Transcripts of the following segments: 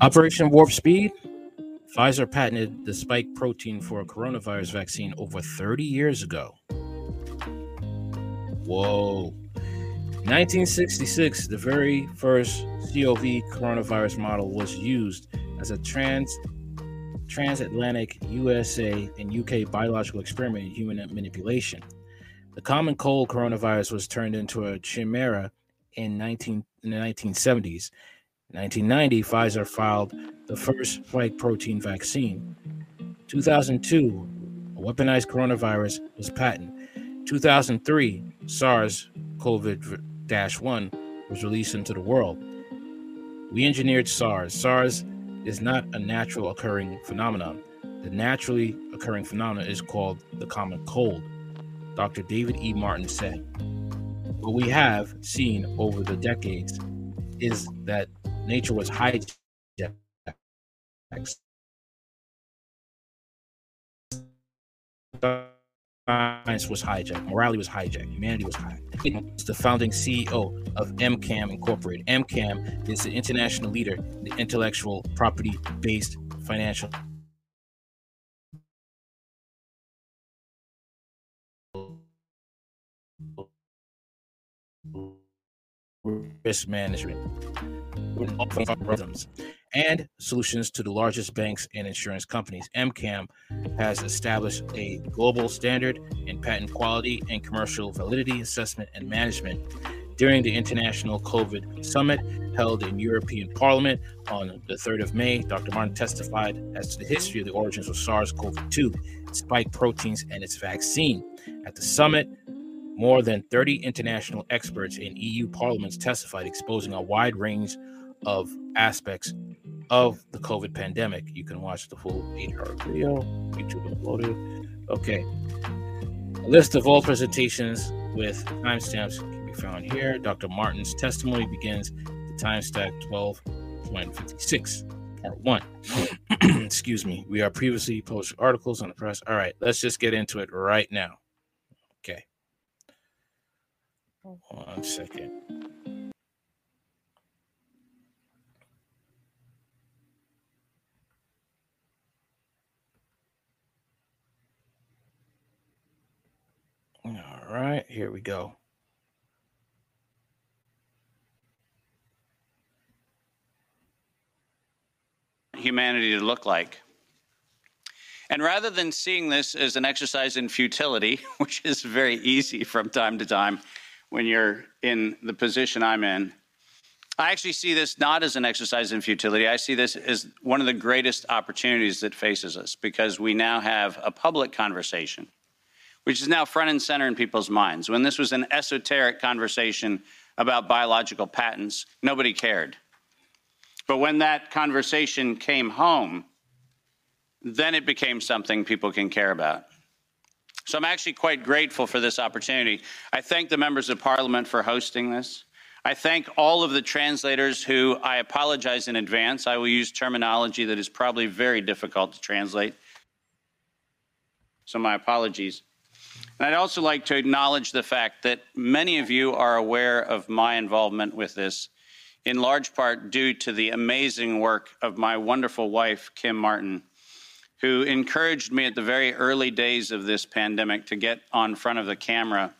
Operation Warp Speed. Pfizer patented the spike protein for a coronavirus vaccine over 30 years ago. Whoa. 1966, the very first COV coronavirus model was used as a trans transatlantic USA and UK biological experiment in human manipulation. The common cold coronavirus was turned into a chimera in, 19, in the 1970s. In 1990, Pfizer filed the first spike protein vaccine. 2002, a weaponized coronavirus was patented. 2003, SARS CoV 1 was released into the world. We engineered SARS. SARS is not a natural occurring phenomenon. The naturally occurring phenomenon is called the common cold. Dr. David E. Martin said, What we have seen over the decades is that nature was hijacked. Science was hijacked. Morality was hijacked. Humanity was hijacked. Was the founding CEO of MCAM Incorporated. MCAM is the international leader in the intellectual property based financial risk management algorithms and solutions to the largest banks and insurance companies. MCAM has established a global standard in patent quality and commercial validity assessment and management. During the International COVID Summit held in European Parliament on the 3rd of May, Dr. Martin testified as to the history of the origins of SARS CoV 2, spike proteins, and its vaccine. At the summit, more than 30 international experts in EU parliaments testified, exposing a wide range of aspects of the COVID pandemic. You can watch the full eight-hour video, YouTube uploaded. Okay. A list of all presentations with timestamps can be found here. Dr. Martin's testimony begins the time timestamp 12.56, part one. Excuse me. We are previously posted articles on the press. All right, let's just get into it right now. Okay. One second. All right, here we go. Humanity to look like. And rather than seeing this as an exercise in futility, which is very easy from time to time, when you're in the position I'm in. I actually see this not as an exercise in futility. I see this as one of the greatest opportunities that faces us because we now have a public conversation, which is now front and center in people's minds. When this was an esoteric conversation about biological patents, nobody cared. But when that conversation came home, then it became something people can care about. So I'm actually quite grateful for this opportunity. I thank the members of parliament for hosting this. I thank all of the translators who I apologize in advance. I will use terminology that is probably very difficult to translate. So my apologies. And I'd also like to acknowledge the fact that many of you are aware of my involvement with this, in large part due to the amazing work of my wonderful wife, Kim Martin who encouraged me at the very early days of this pandemic to get on front of the camera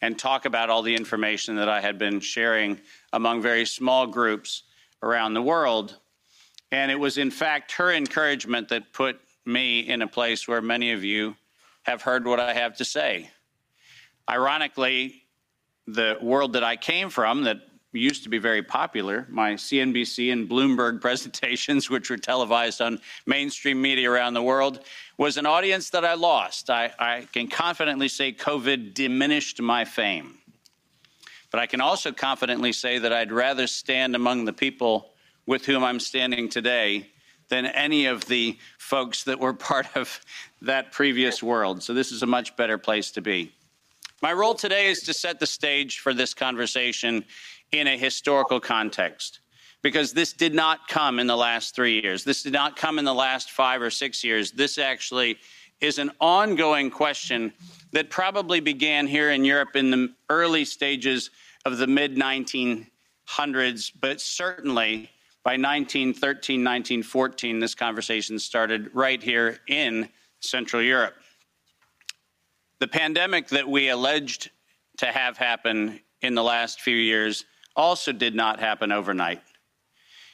and talk about all the information that I had been sharing among very small groups around the world. And it was, in fact, her encouragement that put me in a place where many of you have heard what I have to say. Ironically, the world that I came from, that used to be very popular. My CNBC and Bloomberg presentations, which were televised on mainstream media around the world, was an audience that I lost. I, I can confidently say COVID diminished my fame. But I can also confidently say that I'd rather stand among the people with whom I'm standing today than any of the folks that were part of that previous world. So this is a much better place to be. My role today is to set the stage for this conversation in a historical context because this did not come in the last three years. This did not come in the last five or six years. This actually is an ongoing question that probably began here in Europe in the early stages of the mid 1900s, but certainly by 1913, 1914, this conversation started right here in Central Europe. The pandemic that we alleged to have happened in the last few years also did not happen overnight.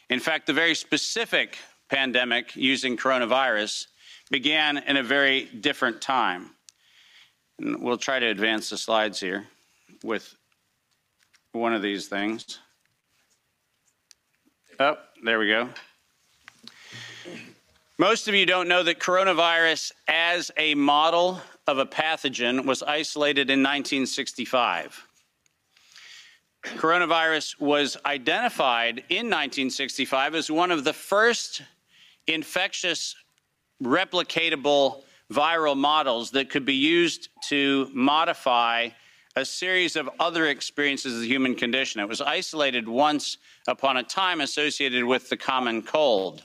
In fact, the very specific pandemic using coronavirus began in a very different time. And we'll try to advance the slides here with one of these things. Oh, there we go. Most of you don't know that coronavirus as a model of a pathogen was isolated in 1965. Coronavirus was identified in 1965 as one of the first infectious replicatable viral models that could be used to modify a series of other experiences of the human condition. It was isolated once upon a time associated with the common cold.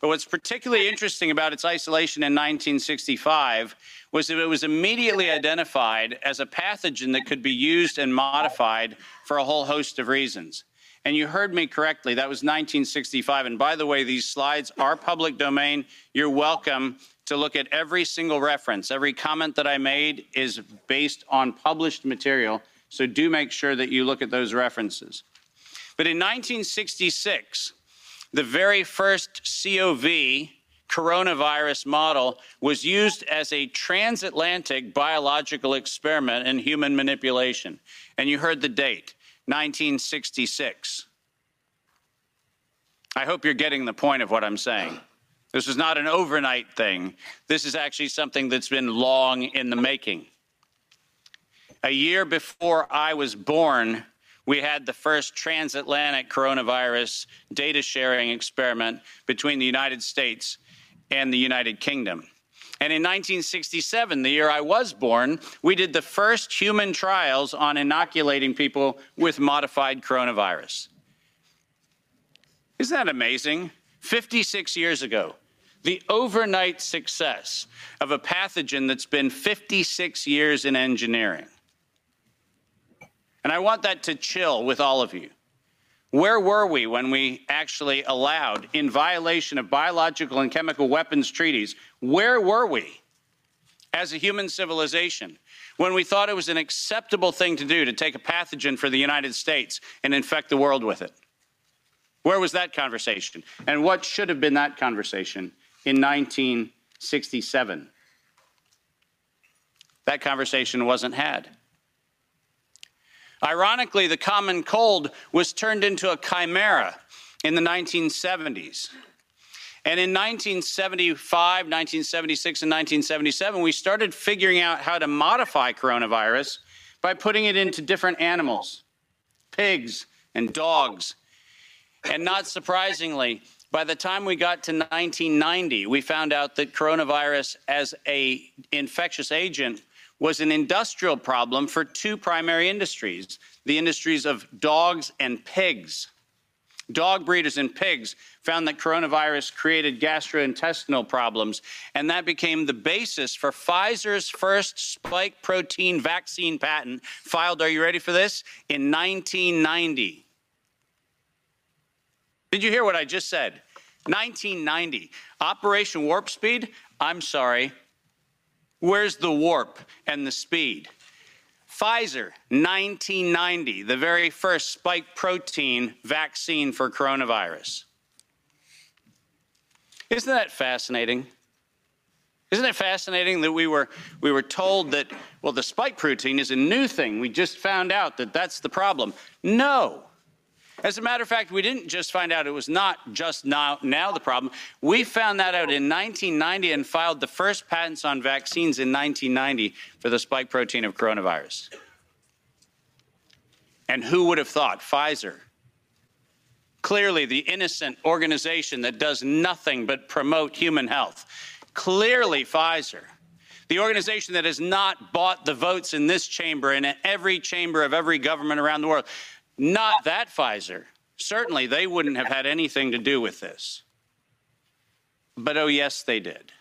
But what's particularly interesting about its isolation in 1965 was that it was immediately identified as a pathogen that could be used and modified for a whole host of reasons. And you heard me correctly, that was 1965. And by the way, these slides are public domain. You're welcome to look at every single reference. Every comment that I made is based on published material. So do make sure that you look at those references. But in 1966, the very first COV coronavirus model was used as a transatlantic biological experiment in human manipulation. And you heard the date 1966. I hope you're getting the point of what I'm saying. This is not an overnight thing. This is actually something that's been long in the making. A year before I was born, we had the first transatlantic coronavirus data sharing experiment between the United States and the United Kingdom. And in 1967, the year I was born, we did the first human trials on inoculating people with modified coronavirus. Isn't that amazing? 56 years ago, the overnight success of a pathogen that's been 56 years in engineering. And I want that to chill with all of you. Where were we when we actually allowed, in violation of biological and chemical weapons treaties, where were we as a human civilization when we thought it was an acceptable thing to do to take a pathogen for the United States and infect the world with it? Where was that conversation? And what should have been that conversation in 1967? That conversation wasn't had. Ironically, the common cold was turned into a chimera in the 1970s. And in 1975, 1976, and 1977, we started figuring out how to modify coronavirus by putting it into different animals, pigs and dogs. And not surprisingly, by the time we got to 1990, we found out that coronavirus as a infectious agent was an industrial problem for two primary industries the industries of dogs and pigs. Dog breeders and pigs found that coronavirus created gastrointestinal problems, and that became the basis for Pfizer's first spike protein vaccine patent, filed, are you ready for this? In 1990. Did you hear what I just said? 1990. Operation Warp Speed? I'm sorry, Where's the warp and the speed? Pfizer, 1990, the very first spike protein vaccine for coronavirus. Isn't that fascinating? Isn't it fascinating that we were, we were told that, well, the spike protein is a new thing. We just found out that that's the problem. No. As a matter of fact, we didn't just find out it was not just now, now the problem. We found that out in 1990 and filed the first patents on vaccines in 1990 for the spike protein of coronavirus. And who would have thought? Pfizer. Clearly, the innocent organization that does nothing but promote human health. Clearly, Pfizer the organization that has not bought the votes in this chamber and in every chamber of every government around the world. Not that Pfizer. Certainly, they wouldn't have had anything to do with this. But oh, yes, they did.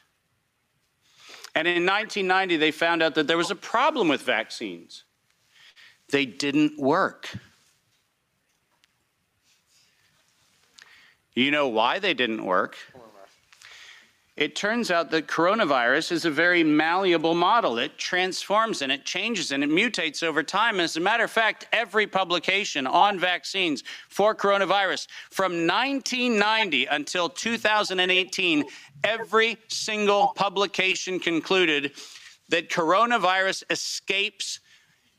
And in 1990, they found out that there was a problem with vaccines. They didn't work. You know why they didn't work? It turns out that coronavirus is a very malleable model. It transforms and it changes and it mutates over time. As a matter of fact, every publication on vaccines for coronavirus from 1990 until 2018, every single publication concluded that coronavirus escapes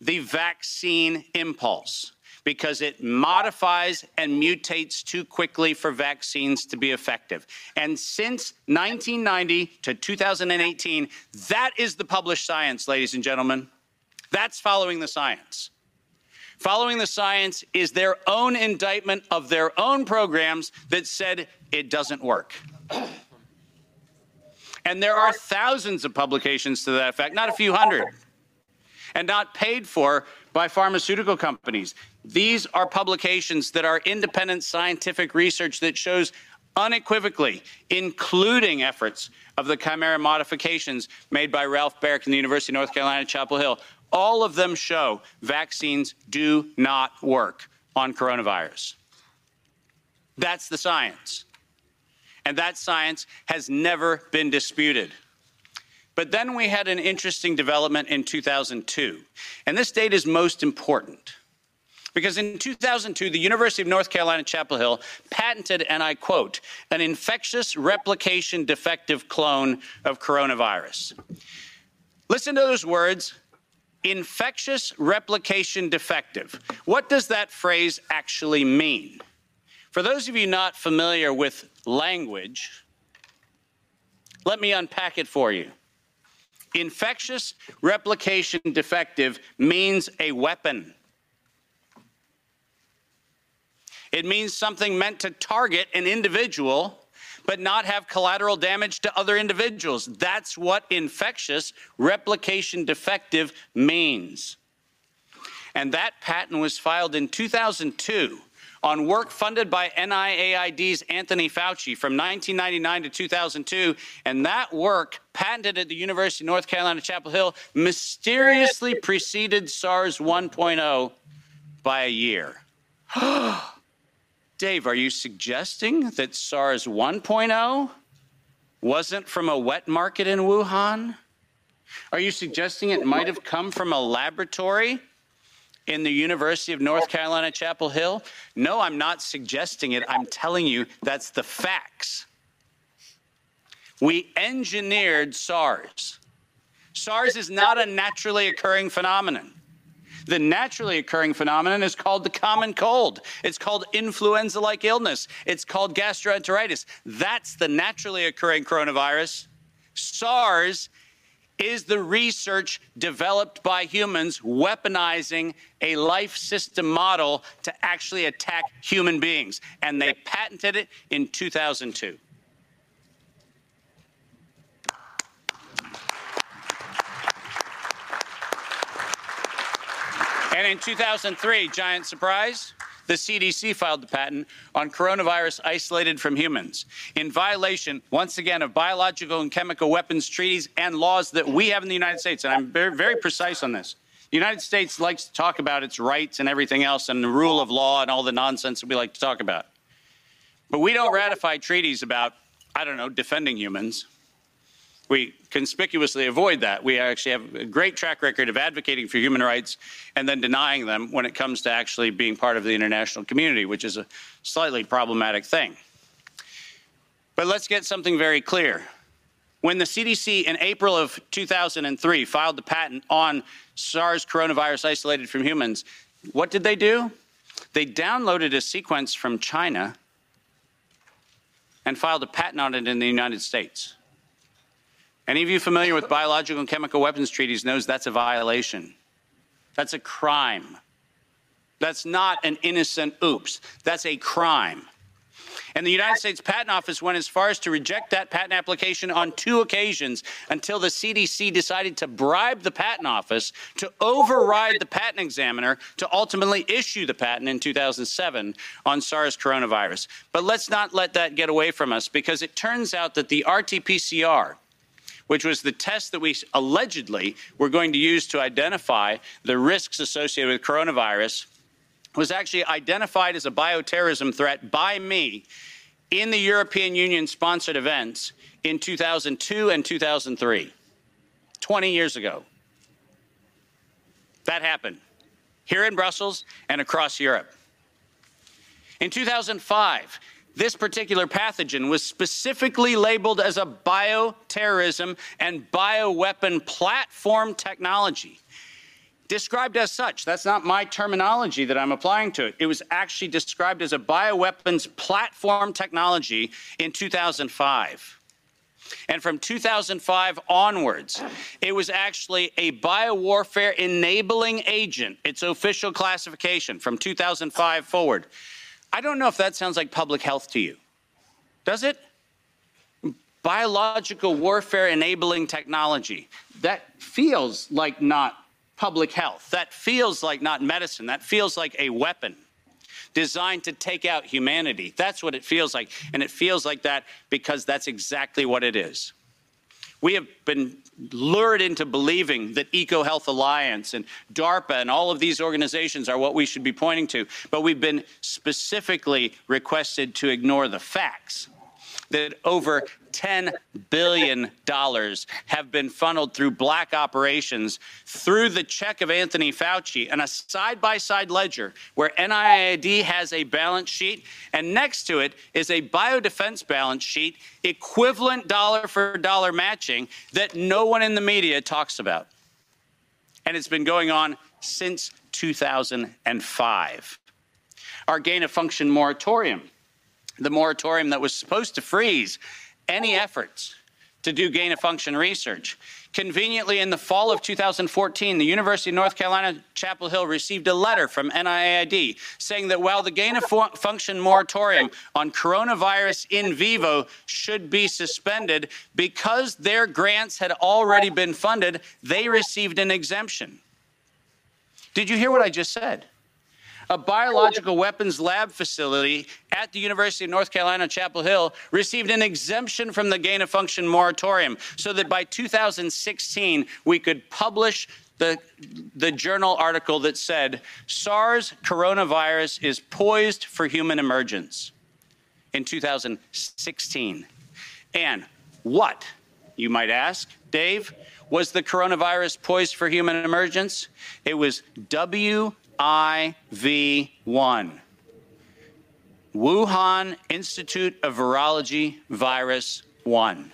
the vaccine impulse because it modifies and mutates too quickly for vaccines to be effective. And since 1990 to 2018, that is the published science, ladies and gentlemen. That's following the science. Following the science is their own indictment of their own programs that said it doesn't work. And there are thousands of publications to that effect, not a few hundred, and not paid for by pharmaceutical companies. These are publications that are independent scientific research that shows unequivocally, including efforts of the chimera modifications made by Ralph Baric in the University of North Carolina, Chapel Hill. All of them show vaccines do not work on coronavirus. That's the science. And that science has never been disputed. But then we had an interesting development in 2002. And this date is most important because in 2002, the University of North Carolina, Chapel Hill patented, and I quote, an infectious replication defective clone of coronavirus. Listen to those words infectious replication defective. What does that phrase actually mean? For those of you not familiar with language, let me unpack it for you. Infectious replication defective means a weapon. It means something meant to target an individual but not have collateral damage to other individuals. That's what infectious replication defective means. And that patent was filed in 2002 on work funded by NIAID's Anthony Fauci from 1999 to 2002. And that work, patented at the University of North Carolina, Chapel Hill, mysteriously preceded SARS 1.0 by a year. Dave, are you suggesting that SARS 1.0 wasn't from a wet market in Wuhan? Are you suggesting it might have come from a laboratory in the University of North Carolina, Chapel Hill? No, I'm not suggesting it. I'm telling you that's the facts. We engineered SARS. SARS is not a naturally occurring phenomenon. The naturally occurring phenomenon is called the common cold. It's called influenza like illness. It's called gastroenteritis. That's the naturally occurring coronavirus. SARS is the research developed by humans weaponizing a life system model to actually attack human beings. And they patented it in 2002. And in 2003, giant surprise, the CDC filed the patent on coronavirus isolated from humans in violation, once again, of biological and chemical weapons treaties and laws that we have in the United States. And I'm very, very precise on this. The United States likes to talk about its rights and everything else and the rule of law and all the nonsense that we like to talk about. But we don't ratify treaties about, I don't know, defending humans. We conspicuously avoid that. We actually have a great track record of advocating for human rights and then denying them when it comes to actually being part of the international community, which is a slightly problematic thing. But let's get something very clear. When the CDC in April of 2003 filed the patent on SARS coronavirus isolated from humans, what did they do? They downloaded a sequence from China and filed a patent on it in the United States. Any of you familiar with biological and chemical weapons treaties knows that's a violation. That's a crime. That's not an innocent oops. That's a crime. And the United States Patent Office went as far as to reject that patent application on two occasions until the CDC decided to bribe the Patent Office to override the patent examiner to ultimately issue the patent in 2007 on SARS coronavirus. But let's not let that get away from us because it turns out that the RT PCR, which was the test that we allegedly were going to use to identify the risks associated with coronavirus, was actually identified as a bioterrorism threat by me in the European Union sponsored events in 2002 and 2003, 20 years ago. That happened here in Brussels and across Europe. In 2005, this particular pathogen was specifically labeled as a bioterrorism and bioweapon platform technology. Described as such, that's not my terminology that I'm applying to it. It was actually described as a bioweapons platform technology in 2005. And from 2005 onwards, it was actually a biowarfare enabling agent, its official classification from 2005 forward. I don't know if that sounds like public health to you. Does it? Biological warfare enabling technology. That feels like not public health. That feels like not medicine. That feels like a weapon designed to take out humanity. That's what it feels like. And it feels like that because that's exactly what it is. We have been lured into believing that EcoHealth Alliance and DARPA and all of these organizations are what we should be pointing to, but we've been specifically requested to ignore the facts that over $10 billion have been funneled through black operations through the check of Anthony Fauci and a side by side ledger where NIAID has a balance sheet and next to it is a biodefense balance sheet equivalent dollar for dollar matching that no one in the media talks about. And it's been going on since 2005. Our gain of function moratorium, the moratorium that was supposed to freeze any efforts to do gain of function research. Conveniently, in the fall of 2014, the University of North Carolina, Chapel Hill received a letter from NIAID saying that while the gain of function moratorium on coronavirus in vivo should be suspended, because their grants had already been funded, they received an exemption. Did you hear what I just said? A biological weapons lab facility at the University of North Carolina, Chapel Hill, received an exemption from the gain of function moratorium so that by 2016 we could publish the, the journal article that said SARS coronavirus is poised for human emergence in 2016. And what, you might ask, Dave, was the coronavirus poised for human emergence? It was W IV1. Wuhan Institute of Virology Virus 1.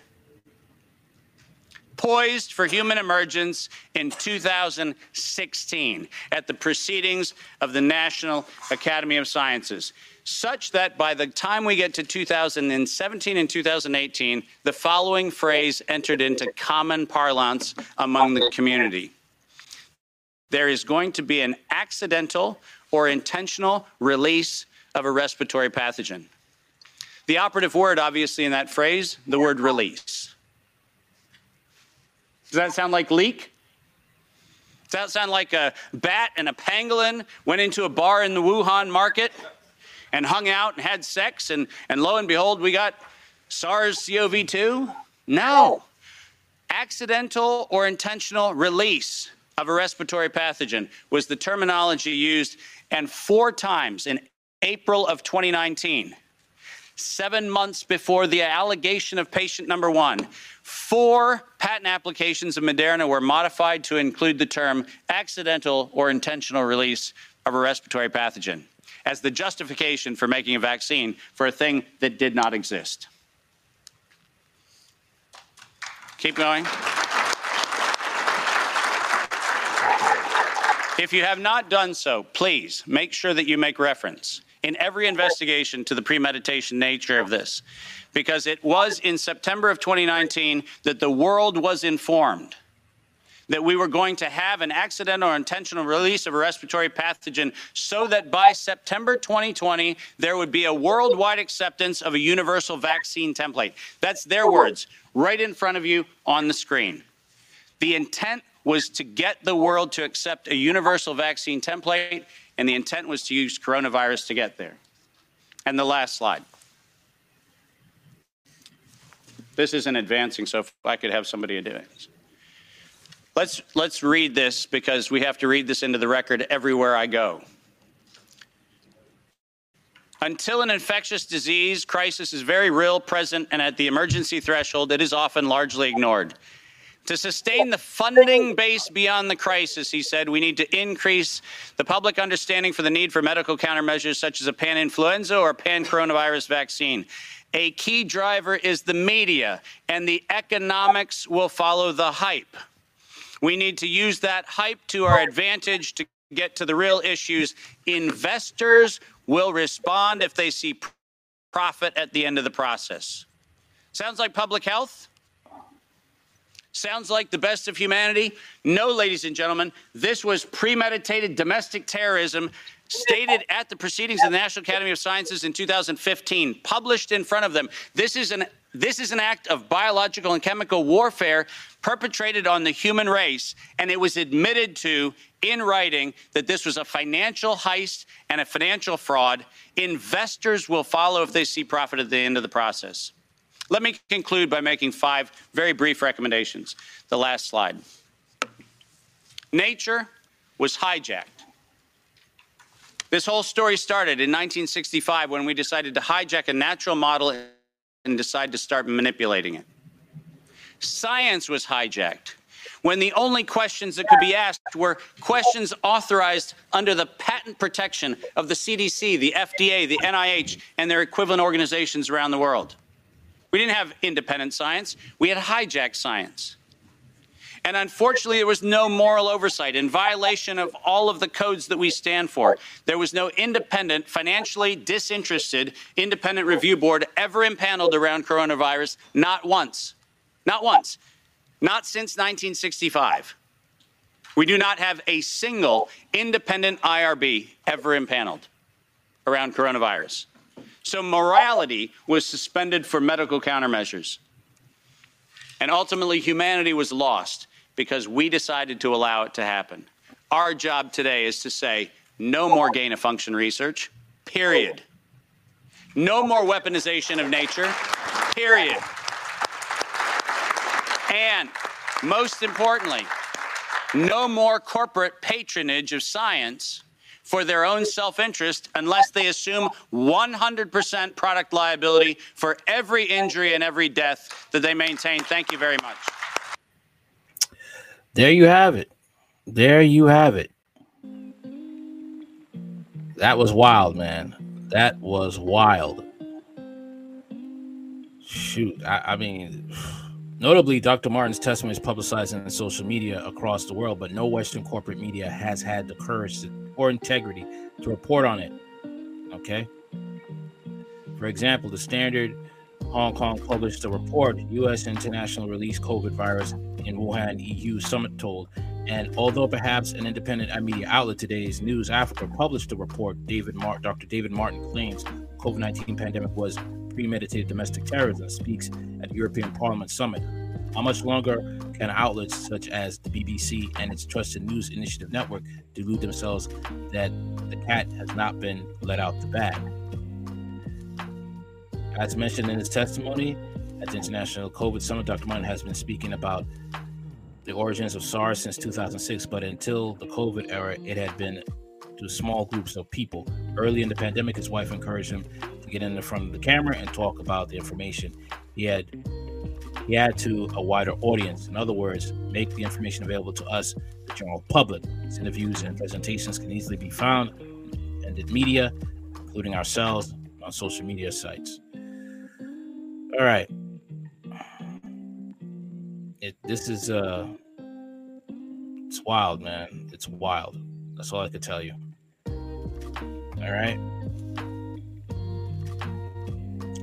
Poised for human emergence in 2016 at the proceedings of the National Academy of Sciences, such that by the time we get to 2017 and 2018, the following phrase entered into common parlance among the community there is going to be an accidental or intentional release of a respiratory pathogen. The operative word, obviously, in that phrase, the word release. Does that sound like leak? Does that sound like a bat and a pangolin went into a bar in the Wuhan market and hung out and had sex, and, and lo and behold, we got SARS CoV 2? No. Accidental or intentional release of a respiratory pathogen was the terminology used, and four times in April of 2019, seven months before the allegation of patient number one, four patent applications of Moderna were modified to include the term accidental or intentional release of a respiratory pathogen as the justification for making a vaccine for a thing that did not exist. Keep going. If you have not done so, please make sure that you make reference in every investigation to the premeditation nature of this, because it was in September of 2019 that the world was informed that we were going to have an accidental or intentional release of a respiratory pathogen so that by September 2020, there would be a worldwide acceptance of a universal vaccine template. That's their words right in front of you on the screen. The intent was to get the world to accept a universal vaccine template, and the intent was to use coronavirus to get there. And the last slide. This isn't advancing, so if I could have somebody it. Let's, let's read this because we have to read this into the record everywhere I go. Until an infectious disease crisis is very real, present, and at the emergency threshold, it is often largely ignored. To sustain the funding base beyond the crisis, he said, we need to increase the public understanding for the need for medical countermeasures such as a pan influenza or pan coronavirus vaccine. A key driver is the media, and the economics will follow the hype. We need to use that hype to our advantage to get to the real issues. Investors will respond if they see profit at the end of the process. Sounds like public health? Sounds like the best of humanity? No, ladies and gentlemen, this was premeditated domestic terrorism stated at the proceedings of the National Academy of Sciences in 2015, published in front of them. This is an this is an act of biological and chemical warfare perpetrated on the human race, and it was admitted to in writing that this was a financial heist and a financial fraud. Investors will follow if they see profit at the end of the process. Let me conclude by making five very brief recommendations. The last slide. Nature was hijacked. This whole story started in 1965 when we decided to hijack a natural model and decide to start manipulating it. Science was hijacked when the only questions that could be asked were questions authorized under the patent protection of the CDC, the FDA, the NIH, and their equivalent organizations around the world. We didn't have independent science, we had hijacked science. And unfortunately, there was no moral oversight in violation of all of the codes that we stand for. There was no independent, financially disinterested, independent review board ever impaneled around coronavirus, not once. Not once. Not since 1965. We do not have a single independent IRB ever impaneled around coronavirus. So morality was suspended for medical countermeasures. And ultimately, humanity was lost because we decided to allow it to happen. Our job today is to say no more gain of function research, period. No more weaponization of nature, period. And most importantly, no more corporate patronage of science for their own self interest unless they assume 100% product liability for every injury and every death that they maintain. Thank you very much. There you have it. There you have it. That was wild, man. That was wild. Shoot, I, I mean. Notably, Dr. Martin's testimony is publicized in social media across the world, but no Western corporate media has had the courage or integrity to report on it. Okay. For example, the Standard Hong Kong published a report U.S. international release COVID virus in Wuhan EU summit told. And although perhaps an independent media outlet, today's News Africa, published a report, David Mart, Dr. David Martin claims COVID-19 pandemic was premeditated domestic terrorism speaks at the European Parliament summit. How much longer can outlets such as the BBC and its Trusted News Initiative network delude themselves that the cat has not been let out the bag? As mentioned in his testimony at the International COVID Summit, Dr. Martin has been speaking about the origins of SARS since 2006, but until the COVID era, it had been to small groups of people. Early in the pandemic, his wife encouraged him get in the front of the camera and talk about the information he had he had to a wider audience. In other words, make the information available to us, the general public. His interviews and presentations can easily be found in the media, including ourselves on social media sites. All right. It this is uh it's wild, man. It's wild. That's all I could tell you. All right.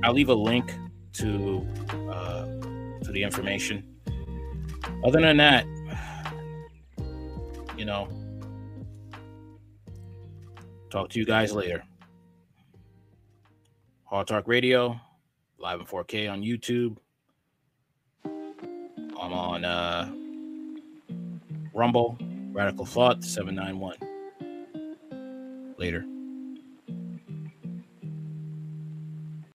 I'll leave a link to uh, to the information. Other than that, you know, talk to you guys later. Hard Talk Radio, live in 4K on YouTube. I'm on uh, Rumble, Radical Thought 791. Later.